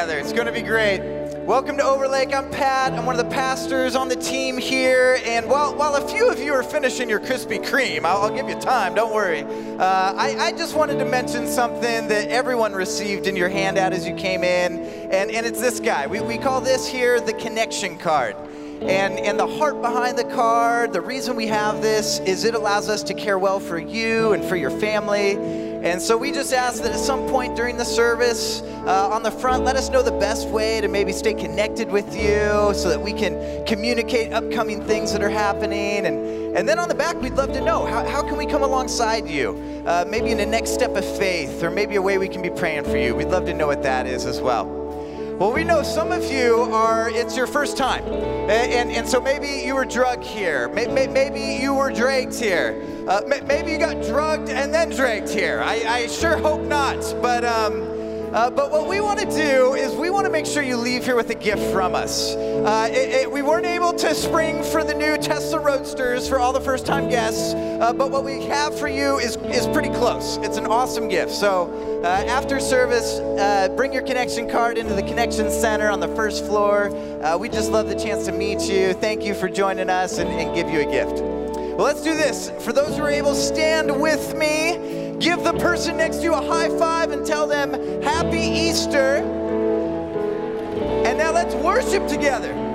together. It's going to be great. Welcome to Overlake. I'm Pat. I'm one of the pastors on the team here. And while, while a few of you are finishing your Krispy Kreme, I'll, I'll give you time, don't worry. Uh, I, I just wanted to mention something that everyone received in your handout as you came in. And, and it's this guy. We, we call this here the connection card. And, and the heart behind the card, the reason we have this is it allows us to care well for you and for your family. And so we just ask that at some point during the service, uh, on the front, let us know the best way to maybe stay connected with you so that we can communicate upcoming things that are happening. And, and then on the back, we'd love to know how, how can we come alongside you? Uh, maybe in the next step of faith, or maybe a way we can be praying for you. We'd love to know what that is as well. Well, we know some of you are, it's your first time. And, and, and so maybe you were drugged here. Maybe you were dragged here. Uh, maybe you got drugged and then dragged here. I, I sure hope not. But, um, uh, but what we want to do is we want to make sure you leave here with a gift from us. Uh, it, it, we weren't able to spring for the new Tesla Roadsters for all the first time guests, uh, but what we have for you is, is pretty close. It's an awesome gift. So uh, after service, uh, bring your connection card into the Connection Center on the first floor. Uh, we just love the chance to meet you. Thank you for joining us and, and give you a gift. Well, let's do this. For those who are able, stand with me. Give the person next to you a high five and tell them Happy Easter. And now let's worship together.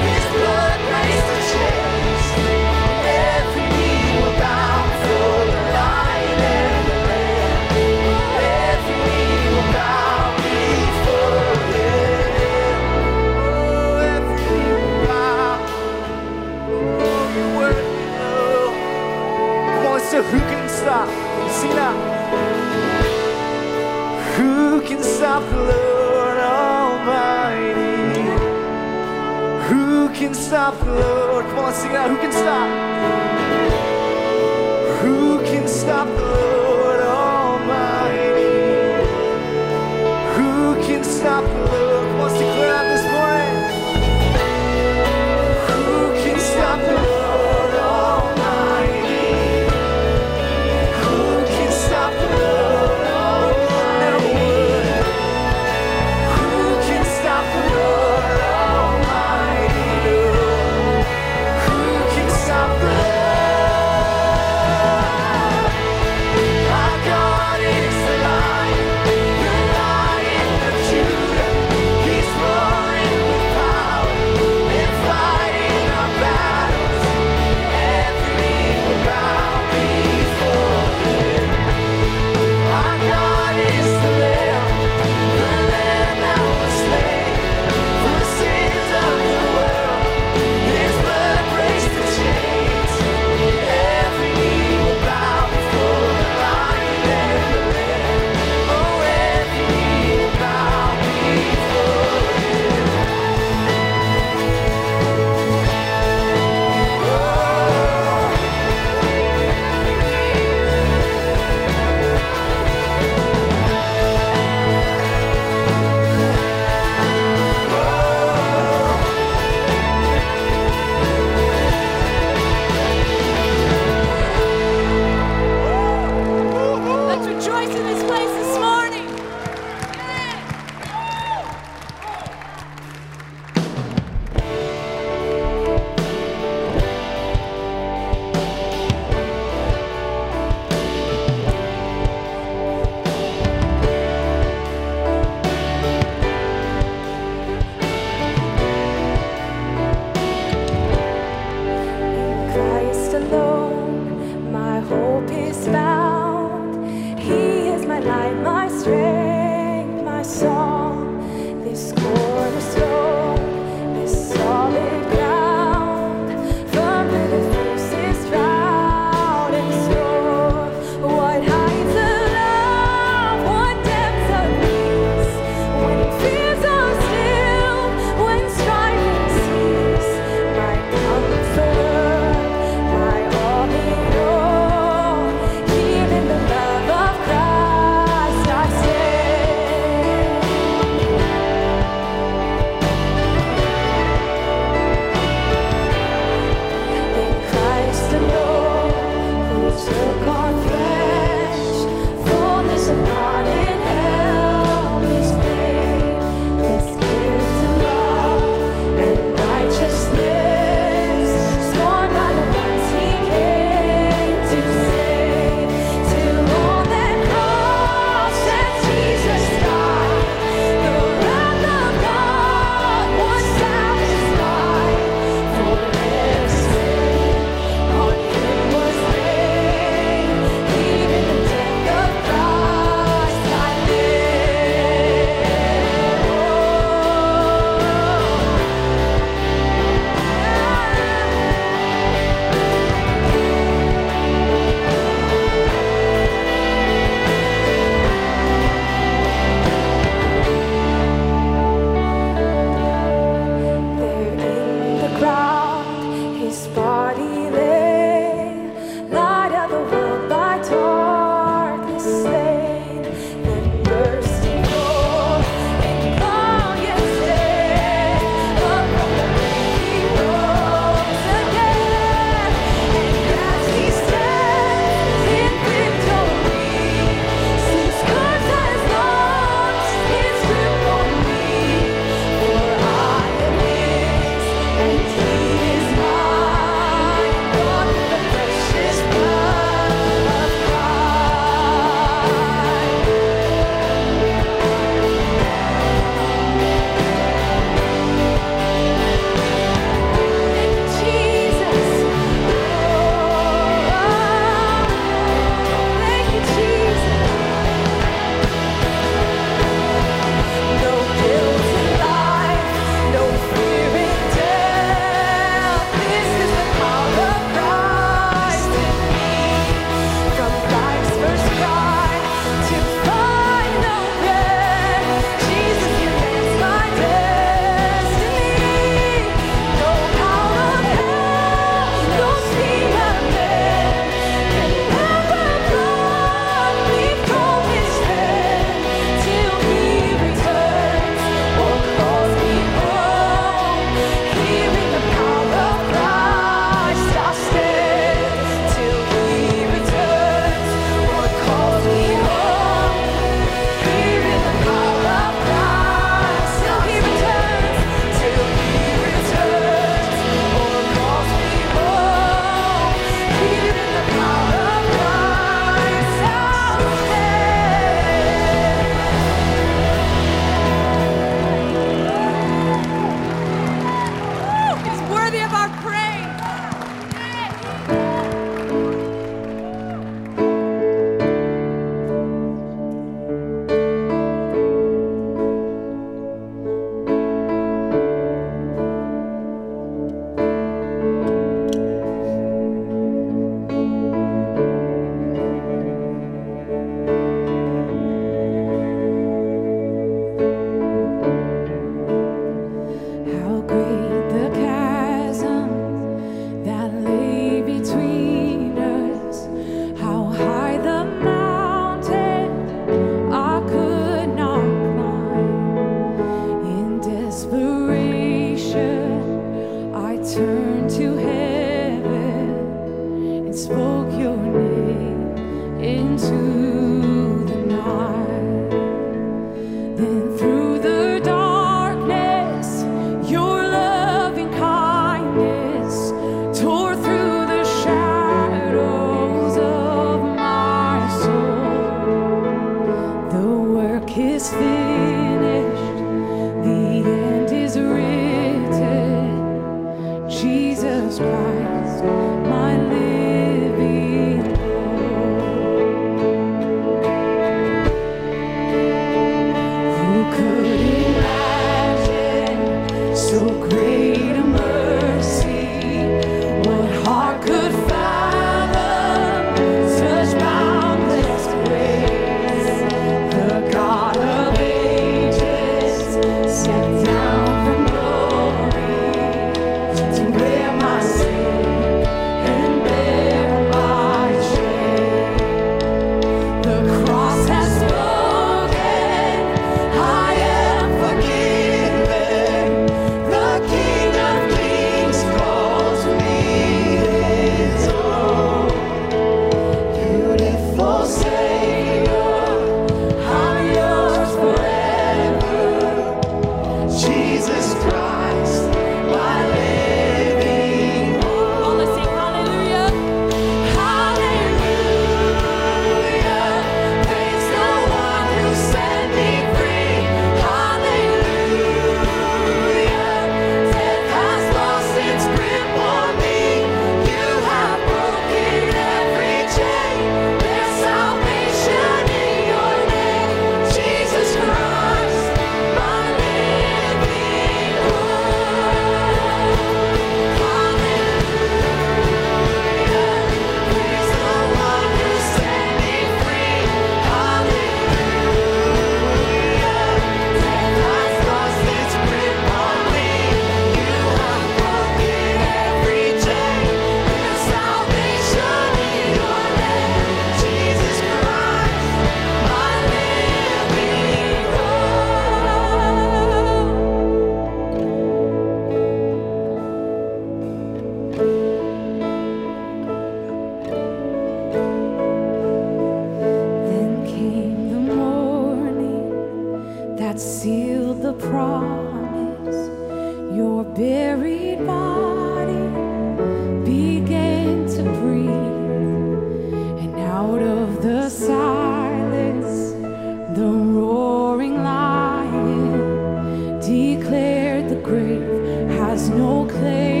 Declared the grave has no claim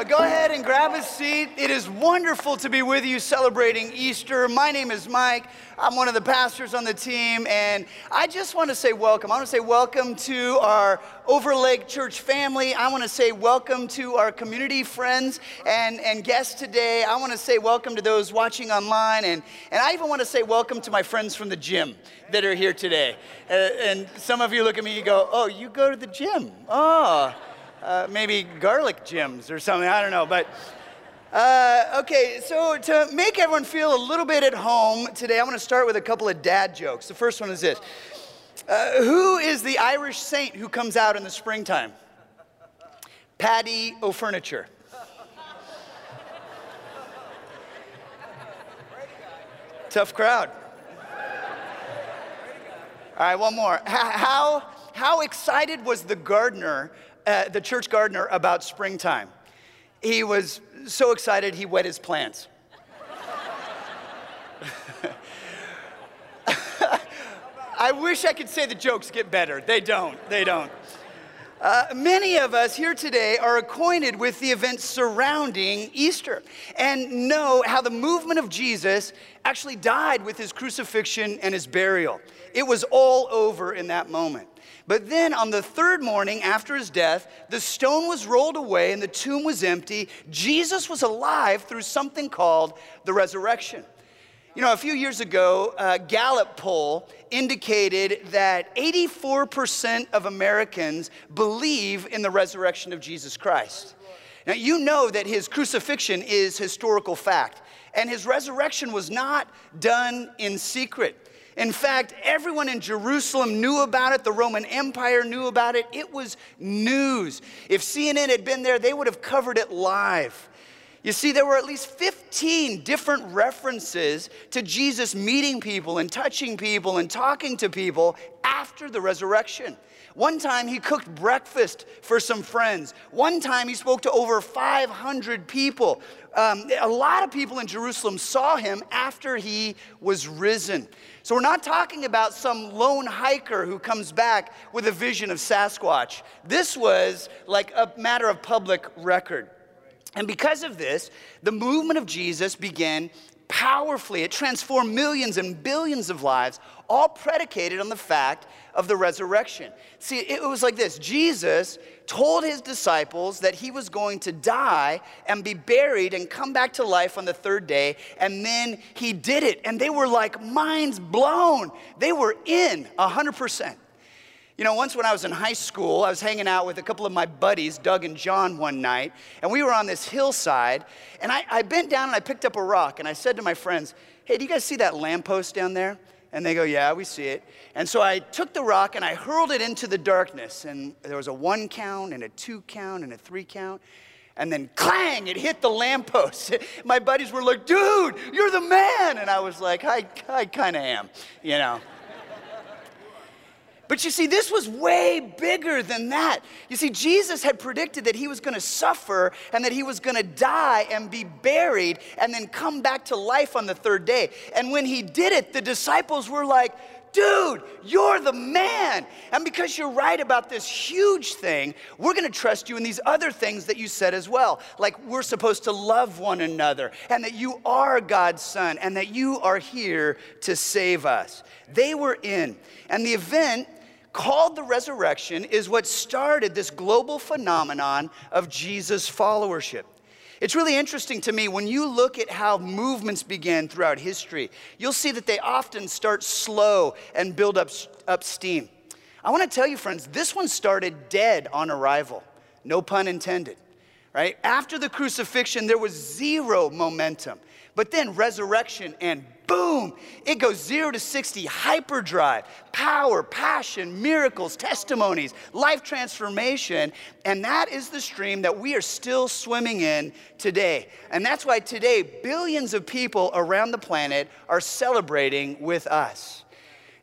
Uh, go ahead and grab a seat. It is wonderful to be with you celebrating Easter. My name is Mike. I'm one of the pastors on the team, and I just want to say welcome. I want to say welcome to our Overlake Church family. I want to say welcome to our community friends and, and guests today. I want to say welcome to those watching online, and, and I even want to say welcome to my friends from the gym that are here today. Uh, and some of you look at me, you go, Oh, you go to the gym? Oh uh, maybe garlic gyms or something. I don't know. But uh, okay, so to make everyone feel a little bit at home today, I want to start with a couple of dad jokes. The first one is this uh, Who is the Irish saint who comes out in the springtime? Paddy O'Furniture. Tough crowd. All right, one more. How, how excited was the gardener, uh, the church gardener, about springtime? He was so excited he wet his plants. I wish I could say the jokes get better. They don't. They don't. Uh, many of us here today are acquainted with the events surrounding Easter and know how the movement of Jesus actually died with his crucifixion and his burial. It was all over in that moment. But then on the third morning after his death, the stone was rolled away and the tomb was empty. Jesus was alive through something called the resurrection. You know, a few years ago, a Gallup poll indicated that 84% of Americans believe in the resurrection of Jesus Christ. Now, you know that his crucifixion is historical fact, and his resurrection was not done in secret. In fact, everyone in Jerusalem knew about it. The Roman Empire knew about it. It was news. If CNN had been there, they would have covered it live. You see, there were at least 15 different references to Jesus meeting people and touching people and talking to people after the resurrection. One time he cooked breakfast for some friends. One time he spoke to over 500 people. Um, a lot of people in Jerusalem saw him after he was risen. So we're not talking about some lone hiker who comes back with a vision of Sasquatch. This was like a matter of public record. And because of this, the movement of Jesus began powerfully. It transformed millions and billions of lives, all predicated on the fact of the resurrection. See, it was like this Jesus told his disciples that he was going to die and be buried and come back to life on the third day, and then he did it. And they were like minds blown. They were in 100%. You know, once when I was in high school, I was hanging out with a couple of my buddies, Doug and John, one night, and we were on this hillside, and I, I bent down and I picked up a rock, and I said to my friends, Hey, do you guys see that lamppost down there? And they go, Yeah, we see it. And so I took the rock and I hurled it into the darkness, and there was a one count, and a two count, and a three count. And then clang, it hit the lamppost. My buddies were like, dude, you're the man. And I was like, I, I kind of am, you know. But you see, this was way bigger than that. You see, Jesus had predicted that he was going to suffer and that he was going to die and be buried and then come back to life on the third day. And when he did it, the disciples were like, Dude, you're the man. And because you're right about this huge thing, we're gonna trust you in these other things that you said as well. Like we're supposed to love one another, and that you are God's son, and that you are here to save us. They were in. And the event called the resurrection is what started this global phenomenon of Jesus' followership. It's really interesting to me when you look at how movements begin throughout history, you'll see that they often start slow and build up, up steam. I want to tell you, friends, this one started dead on arrival, no pun intended, right? After the crucifixion, there was zero momentum. But then resurrection and boom, it goes zero to 60, hyperdrive, power, passion, miracles, testimonies, life transformation. And that is the stream that we are still swimming in today. And that's why today, billions of people around the planet are celebrating with us.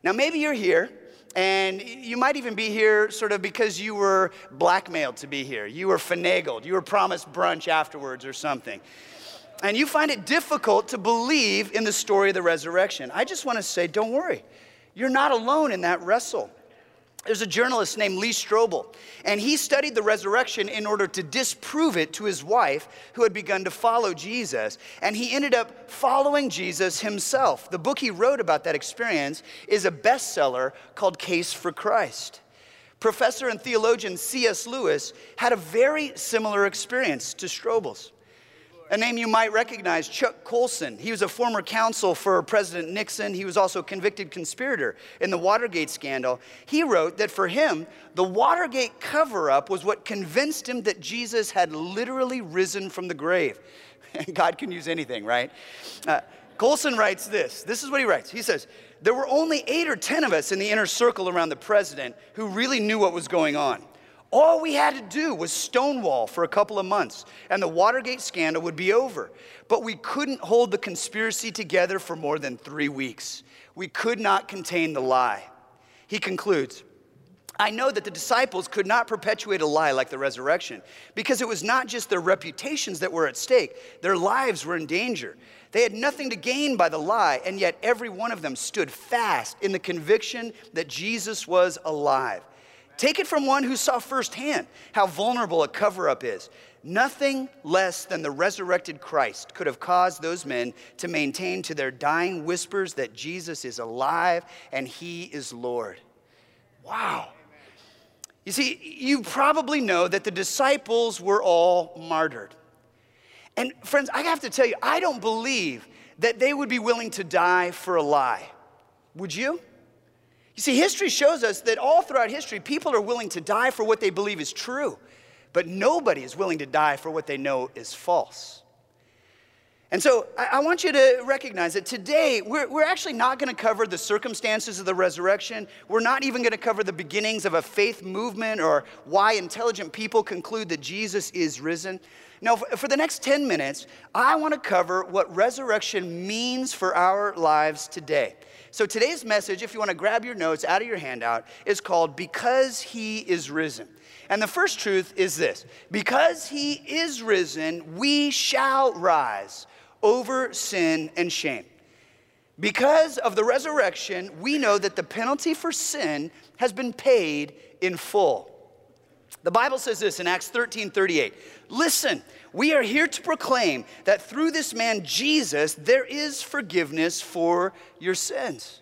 Now, maybe you're here. And you might even be here sort of because you were blackmailed to be here. You were finagled. You were promised brunch afterwards or something and you find it difficult to believe in the story of the resurrection, I just want to say, don't worry. You're not alone in that wrestle. There's a journalist named Lee Strobel, and he studied the resurrection in order to disprove it to his wife, who had begun to follow Jesus. And he ended up following Jesus himself. The book he wrote about that experience is a bestseller called Case for Christ. Professor and theologian C.S. Lewis had a very similar experience to Strobel's. A name you might recognize, Chuck Colson. He was a former counsel for President Nixon. He was also a convicted conspirator in the Watergate scandal. He wrote that for him, the Watergate cover up was what convinced him that Jesus had literally risen from the grave. God can use anything, right? Uh, Colson writes this. This is what he writes. He says, There were only eight or 10 of us in the inner circle around the president who really knew what was going on. All we had to do was stonewall for a couple of months, and the Watergate scandal would be over. But we couldn't hold the conspiracy together for more than three weeks. We could not contain the lie. He concludes I know that the disciples could not perpetuate a lie like the resurrection because it was not just their reputations that were at stake, their lives were in danger. They had nothing to gain by the lie, and yet every one of them stood fast in the conviction that Jesus was alive. Take it from one who saw firsthand how vulnerable a cover up is. Nothing less than the resurrected Christ could have caused those men to maintain to their dying whispers that Jesus is alive and he is Lord. Wow. You see, you probably know that the disciples were all martyred. And friends, I have to tell you, I don't believe that they would be willing to die for a lie. Would you? You see, history shows us that all throughout history, people are willing to die for what they believe is true, but nobody is willing to die for what they know is false. And so I, want you to recognize that today we're, we're actually not going to cover the circumstances of the resurrection. We're not even going to cover the beginnings of a faith movement or why intelligent people conclude that Jesus is risen. Now, for the next 10 minutes, I want to cover what resurrection means for our lives today. So today's message, if you want to grab your notes out of your handout, is called Because He is Risen. And the first truth is this because He is risen, we shall rise over sin and shame. Because of the resurrection, we know that the penalty for sin has been paid in full. The Bible says this in Acts 13 38. Listen, we are here to proclaim that through this man Jesus, there is forgiveness for your sins.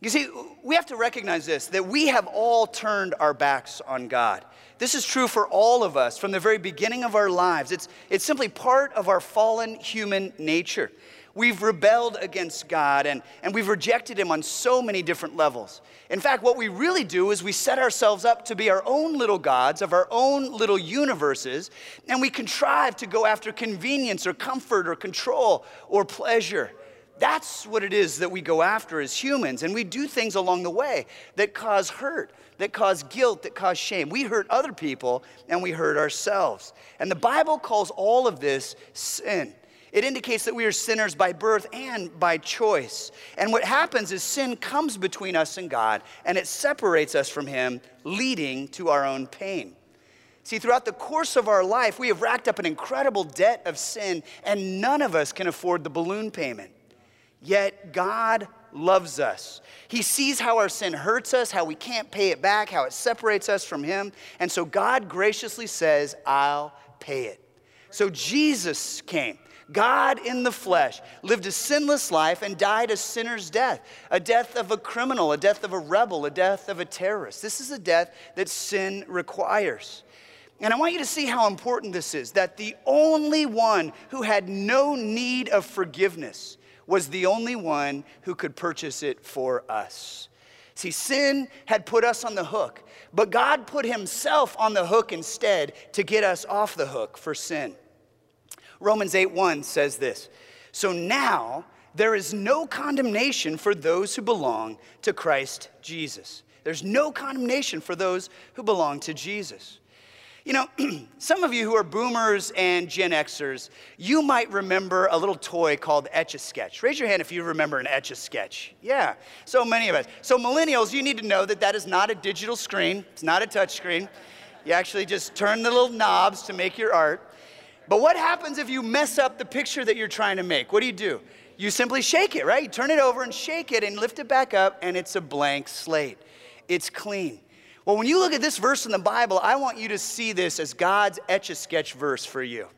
You see, we have to recognize this that we have all turned our backs on God. This is true for all of us from the very beginning of our lives. It's, it's simply part of our fallen human nature. We've rebelled against God and, and we've rejected Him on so many different levels. In fact, what we really do is we set ourselves up to be our own little gods of our own little universes, and we contrive to go after convenience or comfort or control or pleasure. That's what it is that we go after as humans, and we do things along the way that cause hurt, that cause guilt, that cause shame. We hurt other people and we hurt ourselves. And the Bible calls all of this sin. It indicates that we are sinners by birth and by choice. And what happens is sin comes between us and God, and it separates us from Him, leading to our own pain. See, throughout the course of our life, we have racked up an incredible debt of sin, and none of us can afford the balloon payment. Yet God loves us. He sees how our sin hurts us, how we can't pay it back, how it separates us from Him. And so God graciously says, I'll pay it. So Jesus came. God in the flesh, lived a sinless life and died a sinner's death, a death of a criminal, a death of a rebel, a death of a terrorist. This is a death that sin requires. And I want you to see how important this is that the only one who had no need of forgiveness was the only one who could purchase it for us. See, sin had put us on the hook, but God put himself on the hook instead to get us off the hook for sin. Romans 8 1 says this So now there is no condemnation for those who belong to Christ Jesus. There's no condemnation for those who belong to Jesus. You know, some of you who are boomers and Gen Xers, you might remember a little toy called Etch a Sketch. Raise your hand if you remember an Etch a Sketch. Yeah, so many of us. So, millennials, you need to know that that is not a digital screen, it's not a touch screen. You actually just turn the little knobs to make your art. But what happens if you mess up the picture that you're trying to make? What do you do? You simply shake it, right? You turn it over and shake it and lift it back up, and it's a blank slate. It's clean. Well, when you look at this verse in the Bible, I want you to see this as God's etch a sketch verse for you.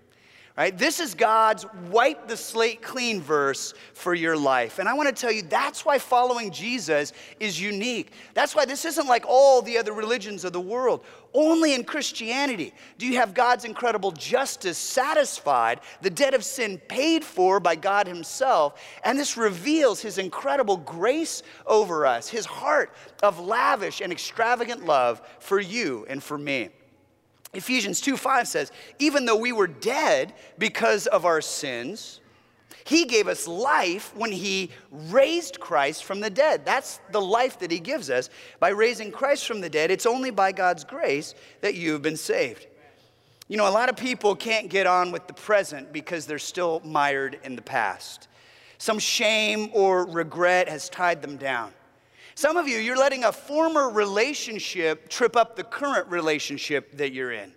Right? This is God's wipe the slate clean verse for your life. And I want to tell you that's why following Jesus is unique. That's why this isn't like all the other religions of the world. Only in Christianity do you have God's incredible justice satisfied, the debt of sin paid for by God Himself. And this reveals His incredible grace over us, His heart of lavish and extravagant love for you and for me. Ephesians 2 5 says, even though we were dead because of our sins, he gave us life when he raised Christ from the dead. That's the life that he gives us. By raising Christ from the dead, it's only by God's grace that you have been saved. You know, a lot of people can't get on with the present because they're still mired in the past. Some shame or regret has tied them down. Some of you, you're letting a former relationship trip up the current relationship that you're in.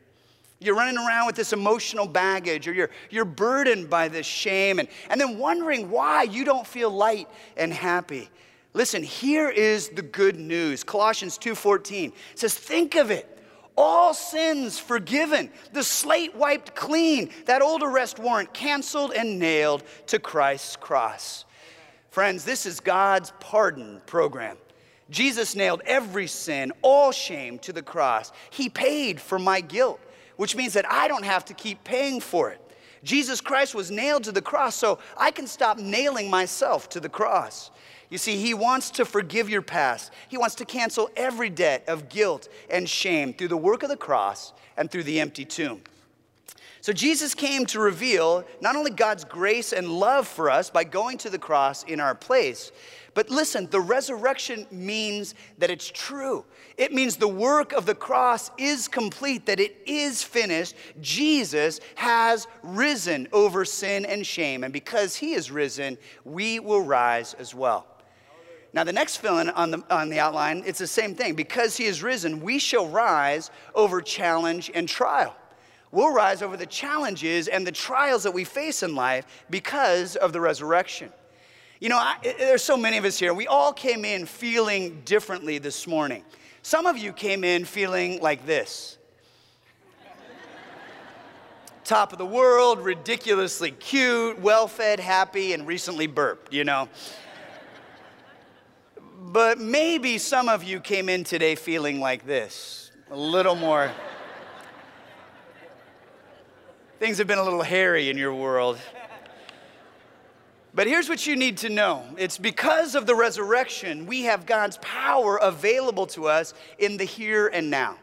You're running around with this emotional baggage, or you're, you're burdened by this shame, and, and then wondering why you don't feel light and happy. Listen, here is the good news. Colossians 2:14 says, Think of it. All sins forgiven, the slate wiped clean, that old arrest warrant canceled and nailed to Christ's cross. Friends, this is God's pardon program. Jesus nailed every sin, all shame to the cross. He paid for my guilt, which means that I don't have to keep paying for it. Jesus Christ was nailed to the cross, so I can stop nailing myself to the cross. You see, He wants to forgive your past. He wants to cancel every debt of guilt and shame through the work of the cross and through the empty tomb. So, Jesus came to reveal not only God's grace and love for us by going to the cross in our place, but listen, the resurrection means that it's true. It means the work of the cross is complete, that it is finished. Jesus has risen over sin and shame. And because he is risen, we will rise as well. Now, the next fill in on the, on the outline, it's the same thing. Because he is risen, we shall rise over challenge and trial. We'll rise over the challenges and the trials that we face in life because of the resurrection. You know, I, there's so many of us here. We all came in feeling differently this morning. Some of you came in feeling like this top of the world, ridiculously cute, well fed, happy, and recently burped, you know. But maybe some of you came in today feeling like this a little more. Things have been a little hairy in your world. But here's what you need to know it's because of the resurrection, we have God's power available to us in the here and now.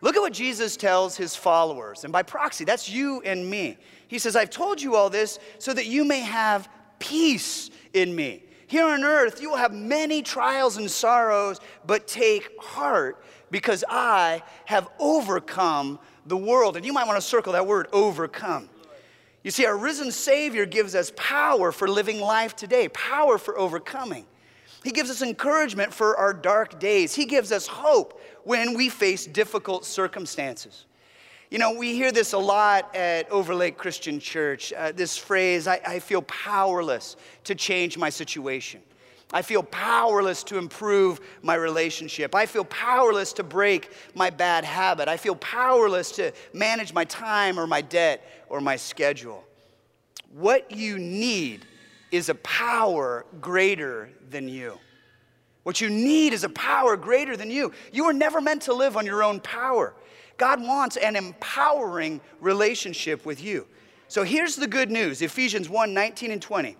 Look at what Jesus tells his followers, and by proxy, that's you and me. He says, I've told you all this so that you may have peace in me. Here on earth, you will have many trials and sorrows, but take heart because I have overcome the world. And you might want to circle that word, overcome. You see, our risen Savior gives us power for living life today, power for overcoming. He gives us encouragement for our dark days. He gives us hope when we face difficult circumstances. You know, we hear this a lot at Overlake Christian Church uh, this phrase, I, I feel powerless to change my situation. I feel powerless to improve my relationship. I feel powerless to break my bad habit. I feel powerless to manage my time or my debt or my schedule. What you need is a power greater than you. What you need is a power greater than you. You were never meant to live on your own power. God wants an empowering relationship with you. So here's the good news Ephesians 1 19 and 20.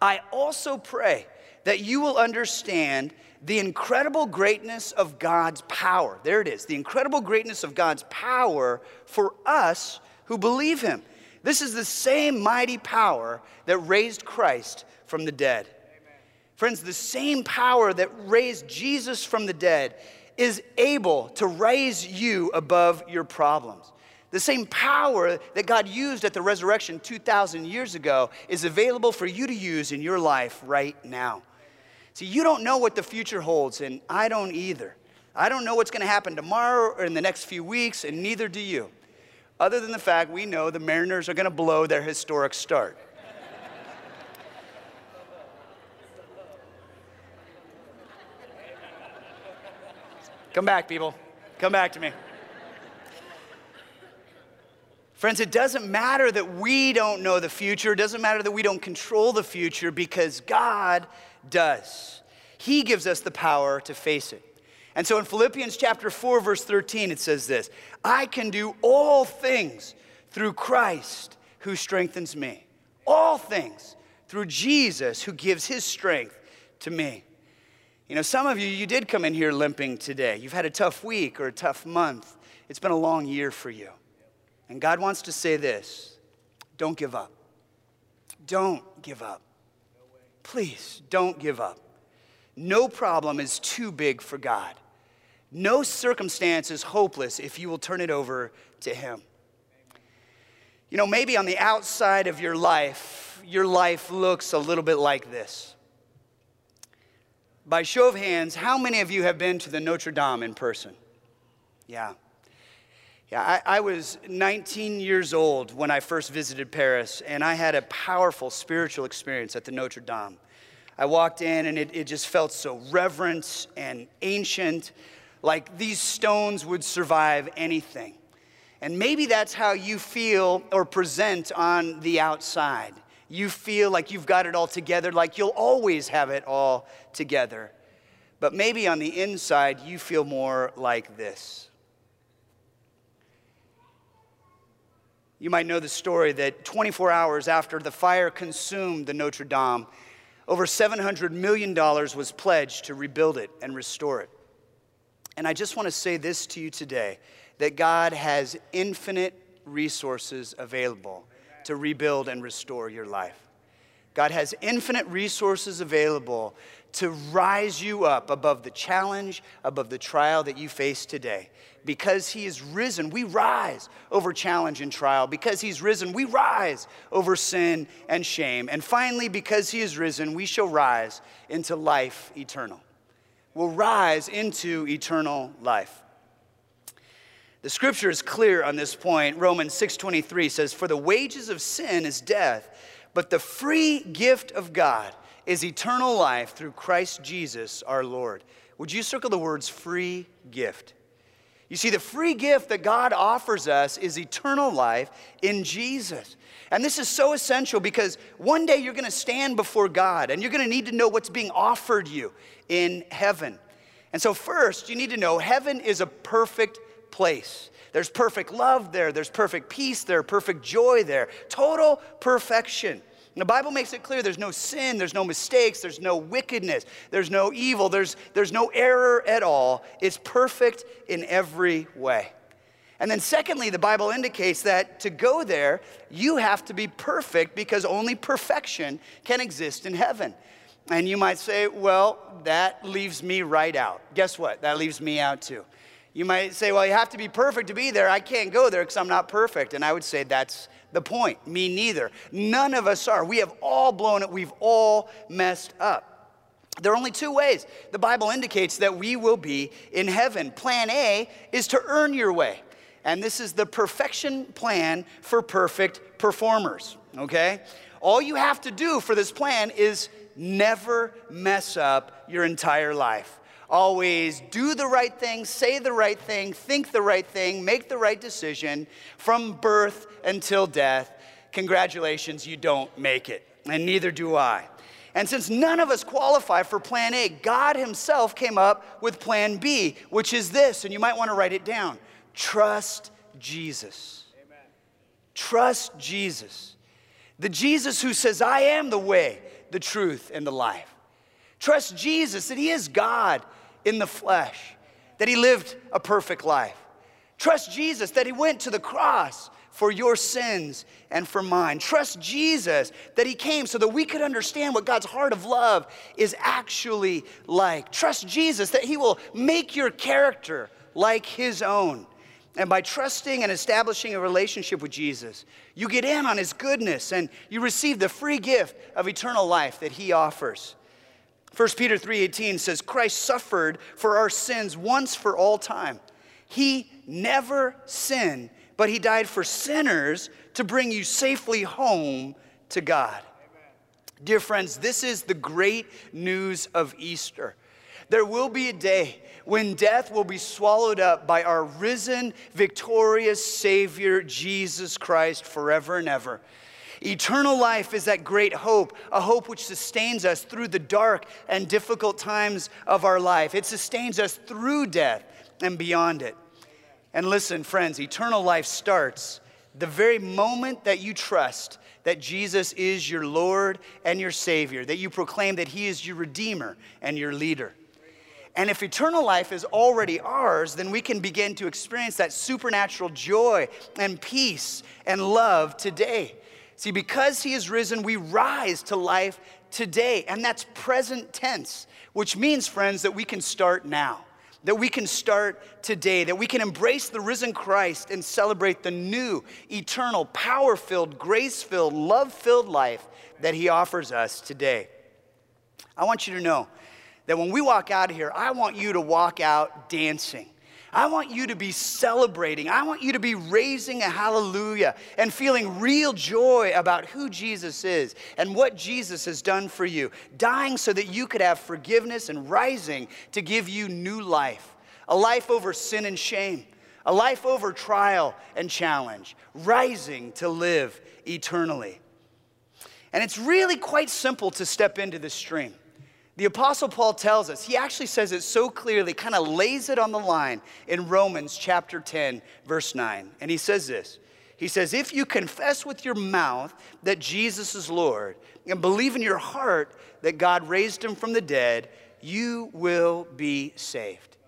I also pray that you will understand the incredible greatness of God's power. There it is, the incredible greatness of God's power for us who believe Him. This is the same mighty power that raised Christ from the dead. Friends, the same power that raised Jesus from the dead is able to raise you above your problems. The same power that God used at the resurrection 2,000 years ago is available for you to use in your life right now. See, you don't know what the future holds, and I don't either. I don't know what's going to happen tomorrow or in the next few weeks, and neither do you. Other than the fact we know the Mariners are going to blow their historic start. Come back, people. Come back to me. Friends, it doesn't matter that we don't know the future. It doesn't matter that we don't control the future because God does. He gives us the power to face it. And so in Philippians chapter 4 verse 13 it says this, I can do all things through Christ who strengthens me. All things through Jesus who gives his strength to me. You know, some of you, you did come in here limping today. You've had a tough week or a tough month. It's been a long year for you. And God wants to say this don't give up. Don't give up. Please don't give up. No problem is too big for God. No circumstance is hopeless if you will turn it over to Him. You know, maybe on the outside of your life, your life looks a little bit like this. By show of hands, how many of you have been to the Notre Dame in person? Yeah. Yeah, I, I, was 19 years old when I first visited Paris, and I had a powerful spiritual experience at the Notre Dame. I walked in, and it, it just felt so reverent and ancient, like these stones would survive anything. And maybe that's how you feel or present on the outside you feel like you've got it all together, like you'll always have it all together. But maybe on the inside, you feel more like this. You might know the story that 24 hours after the fire consumed the Notre Dame, over $700 million was pledged to rebuild it and restore it. And I just want to say this to you today that God has infinite resources available to rebuild and restore your life. God has infinite resources available to rise you up above the challenge, above the trial that you face today. Because He is risen, we rise over challenge and trial. Because He's risen, we rise over sin and shame. And finally, because He is risen, we shall rise into life eternal. We'll rise into eternal life. The scripture is clear on this point. Romans 6:23 says, "For the wages of sin is death, but the free gift of God is eternal life through Christ Jesus our Lord." Would you circle the words free gift? You see, the free gift that God offers us is eternal life in Jesus. And this is so essential because one day you're gonna stand before God and you're gonna need to know what's being offered you in heaven. And so, first, you need to know heaven is a perfect place. There's perfect love there, there's perfect peace there, perfect joy there, total perfection. And the Bible makes it clear there's no sin, there's no mistakes, there's no wickedness, there's no evil, there's, there's no error at all. It's perfect in every way. And then, secondly, the Bible indicates that to go there, you have to be perfect because only perfection can exist in heaven. And you might say, well, that leaves me right out. Guess what? That leaves me out too. You might say, well, you have to be perfect to be there. I can't go there because I'm not perfect. And I would say that's the point. Me neither. None of us are. We have all blown it, we've all messed up. There are only two ways the Bible indicates that we will be in heaven. Plan A is to earn your way. And this is the perfection plan for perfect performers, okay? All you have to do for this plan is never mess up your entire life. Always do the right thing, say the right thing, think the right thing, make the right decision from birth until death. Congratulations, you don't make it, and neither do I. And since none of us qualify for plan A, God Himself came up with plan B, which is this, and you might want to write it down trust Jesus. Amen. Trust Jesus. The Jesus who says, I am the way, the truth, and the life. Trust Jesus that He is God in the flesh, that He lived a perfect life. Trust Jesus that He went to the cross for your sins and for mine. Trust Jesus that He came so that we could understand what God's heart of love is actually like. Trust Jesus that He will make your character like His own. And by trusting and establishing a relationship with Jesus, you get in on his goodness and you receive the free gift of eternal life that he offers. 1 Peter 3:18 says Christ suffered for our sins once for all time. He never sinned, but he died for sinners to bring you safely home to God. Amen. Dear friends, this is the great news of Easter. There will be a day when death will be swallowed up by our risen, victorious Savior, Jesus Christ, forever and ever. Eternal life is that great hope, a hope which sustains us through the dark and difficult times of our life. It sustains us through death and beyond it. And listen, friends, eternal life starts the very moment that you trust that Jesus is your Lord and your Savior, that you proclaim that He is your Redeemer and your leader. And if eternal life is already ours, then we can begin to experience that supernatural joy and peace and love today. See, because he is risen, we rise to life today. And that's present tense, which means, friends, that we can start now, that we can start today, that we can embrace the risen Christ and celebrate the new, eternal, power filled, grace filled, love filled life that he offers us today. I want you to know that when we walk out of here, I want you to walk out dancing. I want you to be celebrating. I want you to be raising a hallelujah and feeling real joy about who Jesus is and what Jesus has done for you, dying so that you could have forgiveness and rising to give you new life, a life over sin and shame, a life over trial and challenge, rising to live eternally. And it's really quite simple to step into this stream. The Apostle Paul tells us, he actually says it so clearly, kind of lays it on the line in Romans chapter 10, verse 9. And he says this He says, If you confess with your mouth that Jesus is Lord and believe in your heart that God raised him from the dead, you will be saved.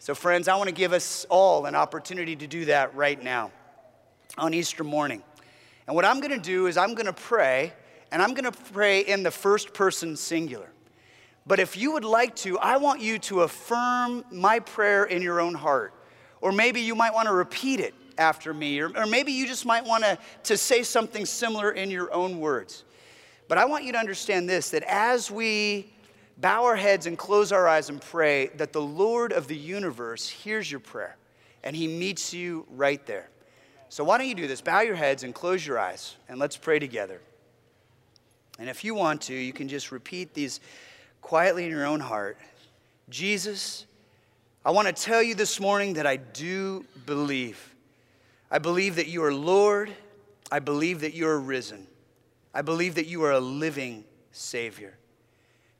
So, friends, I want to give us all an opportunity to do that right now on Easter morning. And what I'm going to do is I'm going to pray and I'm going to pray in the first person singular. But if you would like to, I want you to affirm my prayer in your own heart. Or maybe you might want to repeat it after me, or, or maybe you just might want to, to say something similar in your own words. But I want you to understand this that as we bow our heads and close our eyes and pray, that the Lord of the universe hears your prayer and he meets you right there. So why don't you do this? Bow your heads and close your eyes, and let's pray together. And if you want to, you can just repeat these quietly in your own heart Jesus, I want to tell you this morning that I do believe. I believe that you are Lord. I believe that you are risen. I believe that you are a living Savior.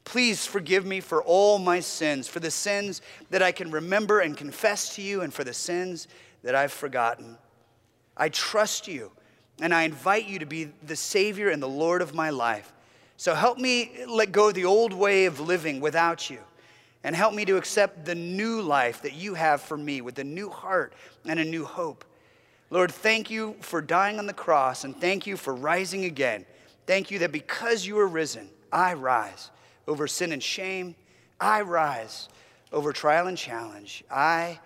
Please forgive me for all my sins, for the sins that I can remember and confess to you, and for the sins that I've forgotten. I trust you, and I invite you to be the Savior and the Lord of my life. So help me let go of the old way of living without you, and help me to accept the new life that you have for me with a new heart and a new hope. Lord, thank you for dying on the cross, and thank you for rising again. Thank you that because you are risen, I rise over sin and shame. I rise over trial and challenge. I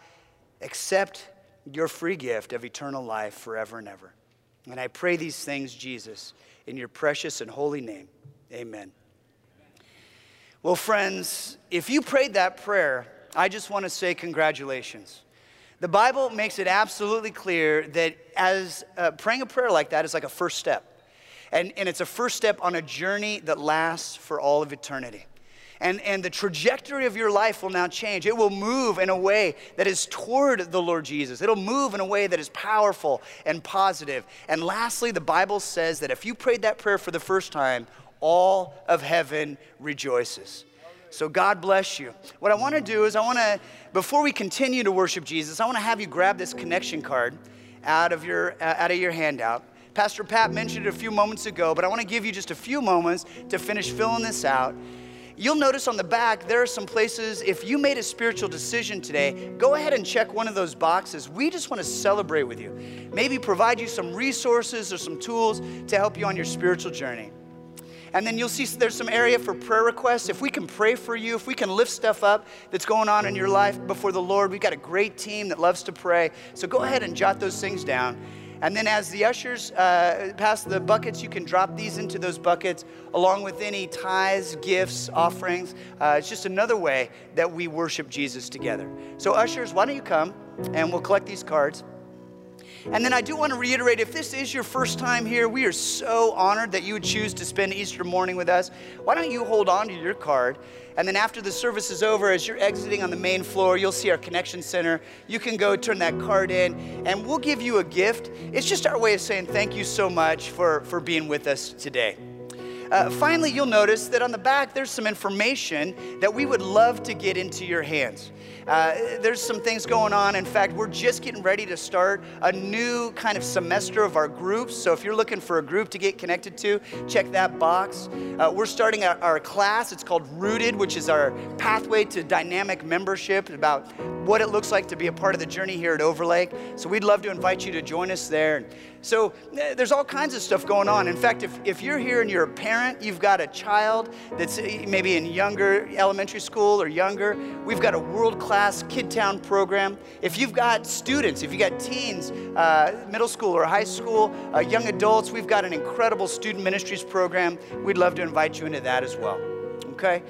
accept your free gift of eternal life forever and ever. And I pray these things, Jesus, in your precious and holy name. Amen. Well, friends, if you prayed that prayer, I just want to say congratulations. The Bible makes it absolutely clear that as uh, praying a prayer like that is like a first step. And, and it's a first step on a journey that lasts for all of eternity. And, and the trajectory of your life will now change. It will move in a way that is toward the Lord Jesus. It'll move in a way that is powerful and positive. And lastly, the Bible says that if you prayed that prayer for the first time, all of heaven rejoices. So God bless you. What I want to do is I want to before we continue to worship Jesus, I want to have you grab this connection card out of your uh, out of your handout. Pastor Pat mentioned it a few moments ago, but I want to give you just a few moments to finish filling this out. You'll notice on the back there are some places if you made a spiritual decision today, go ahead and check one of those boxes. We just want to celebrate with you. Maybe provide you some resources or some tools to help you on your spiritual journey. And then you'll see there's some area for prayer requests. If we can pray for you, if we can lift stuff up that's going on in your life before the Lord, we've got a great team that loves to pray. So go ahead and jot those things down. And then as the ushers uh, pass the buckets, you can drop these into those buckets along with any tithes, gifts, offerings. Uh, it's just another way that we worship Jesus together. So, ushers, why don't you come and we'll collect these cards. And then I do want to reiterate if this is your first time here, we are so honored that you would choose to spend Easter morning with us. Why don't you hold on to your card? And then after the service is over, as you're exiting on the main floor, you'll see our connection center. You can go turn that card in, and we'll give you a gift. It's just our way of saying thank you so much for, for being with us today. Uh, finally, you'll notice that on the back there's some information that we would love to get into your hands. Uh, there's some things going on. In fact, we're just getting ready to start a new kind of semester of our groups. So if you're looking for a group to get connected to, check that box. Uh, we're starting our, our class. It's called Rooted, which is our pathway to dynamic membership about what it looks like to be a part of the journey here at Overlake. So we'd love to invite you to join us there. So uh, there's all kinds of stuff going on. In fact, if, if you're here and you're a parent, you've got a child that's uh, maybe in younger elementary school or younger, we've got a world class Kid Town program. If you've got students, if you've got teens, uh, middle school or high school, uh, young adults, we've got an incredible student ministries program. We'd love to invite you into that as well. Okay?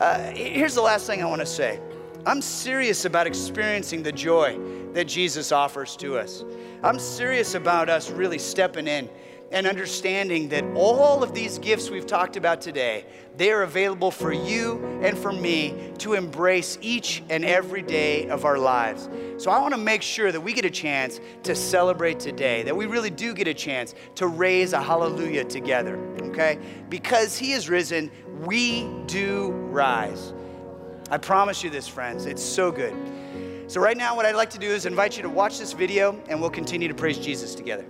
Uh, here's the last thing I want to say. I'm serious about experiencing the joy that Jesus offers to us. I'm serious about us really stepping in and understanding that all of these gifts we've talked about today, they are available for you and for me to embrace each and every day of our lives. So I want to make sure that we get a chance to celebrate today, that we really do get a chance to raise a hallelujah together, okay? Because he is risen, we do rise. I promise you this, friends. It's so good. So, right now, what I'd like to do is invite you to watch this video and we'll continue to praise Jesus together.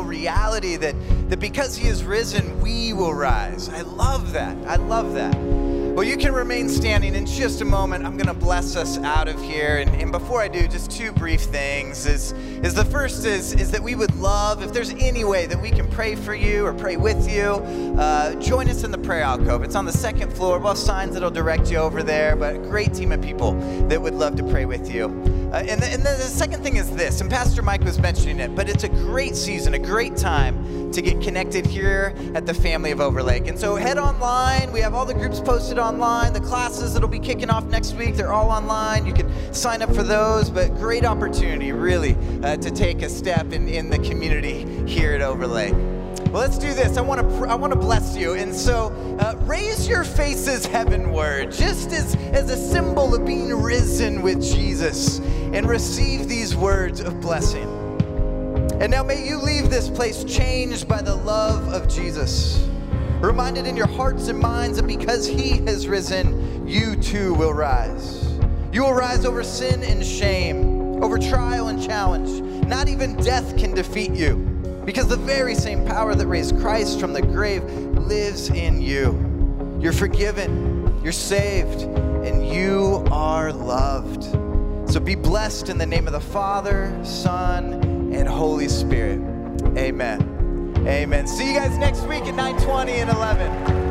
Reality that, that because he is risen, we will rise. I love that. I love that. Well, you can remain standing in just a moment. I'm going to bless us out of here. And, and before I do, just two brief things. Is, is the first is, is that we would love, if there's any way that we can pray for you or pray with you, uh, join us in the prayer alcove. It's on the second floor. We'll have signs that'll direct you over there, but a great team of people that would love to pray with you. Uh, and, the, and the second thing is this, and Pastor Mike was mentioning it, but it's a great season, a great time to get connected here at the family of Overlake. And so head online. We have all the groups posted online. The classes that'll be kicking off next week, they're all online. You can sign up for those, but great opportunity, really, uh, to take a step in, in the community here at Overlake. Well, let's do this. I want to pr- I want to bless you, and so uh, raise your faces heavenward, just as as a symbol of being risen with Jesus, and receive these words of blessing. And now may you leave this place changed by the love of Jesus, reminded in your hearts and minds that because He has risen, you too will rise. You will rise over sin and shame, over trial and challenge. Not even death can defeat you because the very same power that raised Christ from the grave lives in you. You're forgiven, you're saved, and you are loved. So be blessed in the name of the Father, Son, and Holy Spirit. Amen. Amen. See you guys next week at 9:20 and 11.